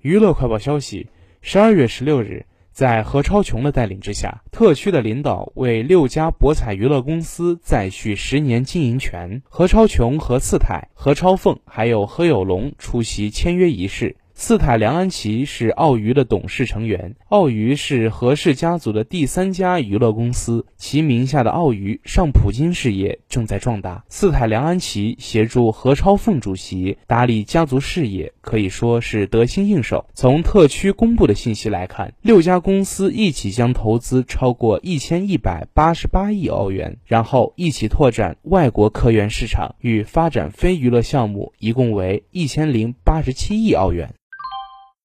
娱乐快报消息：十二月十六日，在何超琼的带领之下，特区的领导为六家博彩娱乐公司再续十年经营权。何超琼、何次泰、何超凤还有何有龙出席签约仪式。四太梁安琪是澳娱的董事成员。澳娱是何氏家族的第三家娱乐公司，其名下的澳娱上普京事业正在壮大。四太梁安琪协助何超凤主席打理家族事业，可以说是得心应手。从特区公布的信息来看，六家公司一起将投资超过一千一百八十八亿澳元，然后一起拓展外国客源市场与发展非娱乐项目，一共为一千零八十七亿澳元。